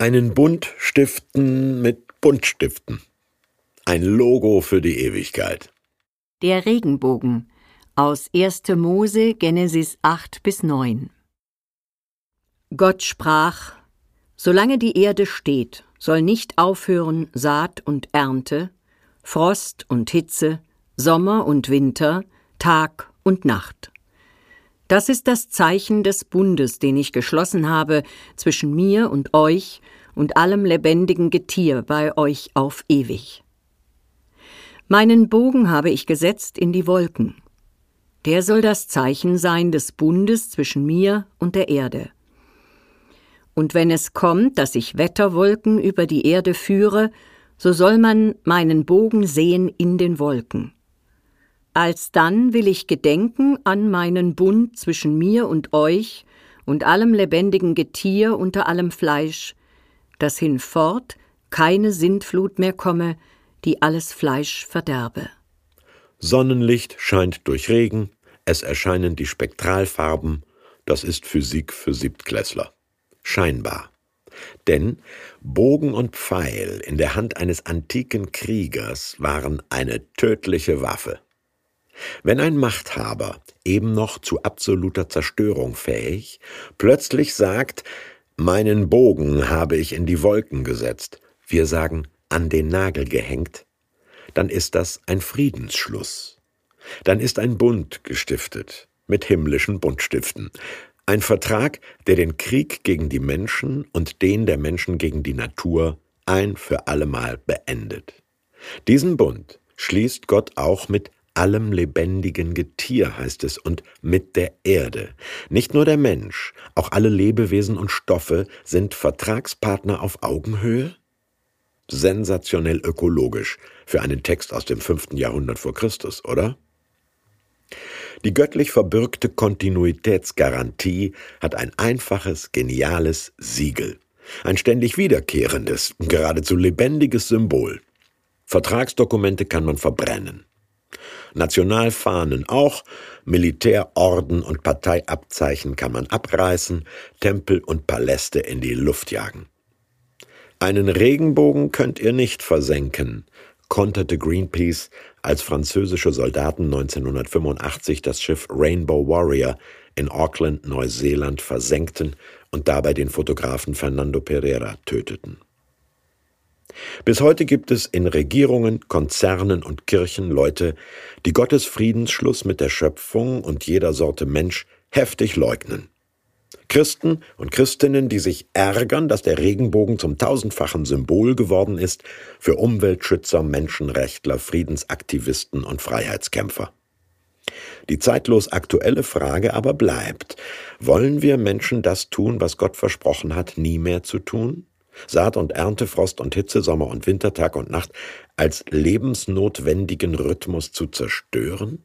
Einen Bund stiften mit Buntstiften. Ein Logo für die Ewigkeit. Der Regenbogen aus 1. Mose Genesis 8 bis 9. Gott sprach: Solange die Erde steht, soll nicht aufhören Saat und Ernte, Frost und Hitze, Sommer und Winter, Tag und Nacht. Das ist das Zeichen des Bundes, den ich geschlossen habe zwischen mir und euch und allem lebendigen Getier bei euch auf ewig. Meinen Bogen habe ich gesetzt in die Wolken. Der soll das Zeichen sein des Bundes zwischen mir und der Erde. Und wenn es kommt, dass ich Wetterwolken über die Erde führe, so soll man meinen Bogen sehen in den Wolken. Alsdann will ich gedenken an meinen Bund zwischen mir und euch und allem lebendigen Getier unter allem Fleisch, dass hinfort keine Sintflut mehr komme, die alles Fleisch verderbe. Sonnenlicht scheint durch Regen, es erscheinen die Spektralfarben, das ist Physik für Siebtklässler. Scheinbar. Denn Bogen und Pfeil in der Hand eines antiken Kriegers waren eine tödliche Waffe. Wenn ein Machthaber, eben noch zu absoluter Zerstörung fähig, plötzlich sagt, meinen Bogen habe ich in die Wolken gesetzt, wir sagen an den Nagel gehängt, dann ist das ein Friedensschluss. Dann ist ein Bund gestiftet mit himmlischen Bundstiften. Ein Vertrag, der den Krieg gegen die Menschen und den der Menschen gegen die Natur ein für allemal beendet. Diesen Bund schließt Gott auch mit allem lebendigen Getier, heißt es, und mit der Erde. Nicht nur der Mensch, auch alle Lebewesen und Stoffe sind Vertragspartner auf Augenhöhe? Sensationell ökologisch für einen Text aus dem fünften Jahrhundert vor Christus, oder? Die göttlich verbürgte Kontinuitätsgarantie hat ein einfaches, geniales Siegel. Ein ständig wiederkehrendes, geradezu lebendiges Symbol. Vertragsdokumente kann man verbrennen. Nationalfahnen auch, Militärorden und Parteiabzeichen kann man abreißen, Tempel und Paläste in die Luft jagen. Einen Regenbogen könnt ihr nicht versenken, konterte Greenpeace, als französische Soldaten 1985 das Schiff Rainbow Warrior in Auckland, Neuseeland versenkten und dabei den Fotografen Fernando Pereira töteten. Bis heute gibt es in Regierungen, Konzernen und Kirchen Leute, die Gottes Friedensschluss mit der Schöpfung und jeder Sorte Mensch heftig leugnen. Christen und Christinnen, die sich ärgern, dass der Regenbogen zum tausendfachen Symbol geworden ist für Umweltschützer, Menschenrechtler, Friedensaktivisten und Freiheitskämpfer. Die zeitlos aktuelle Frage aber bleibt, wollen wir Menschen das tun, was Gott versprochen hat, nie mehr zu tun? Saat und Ernte, Frost und Hitze, Sommer und Winter, Tag und Nacht als lebensnotwendigen Rhythmus zu zerstören?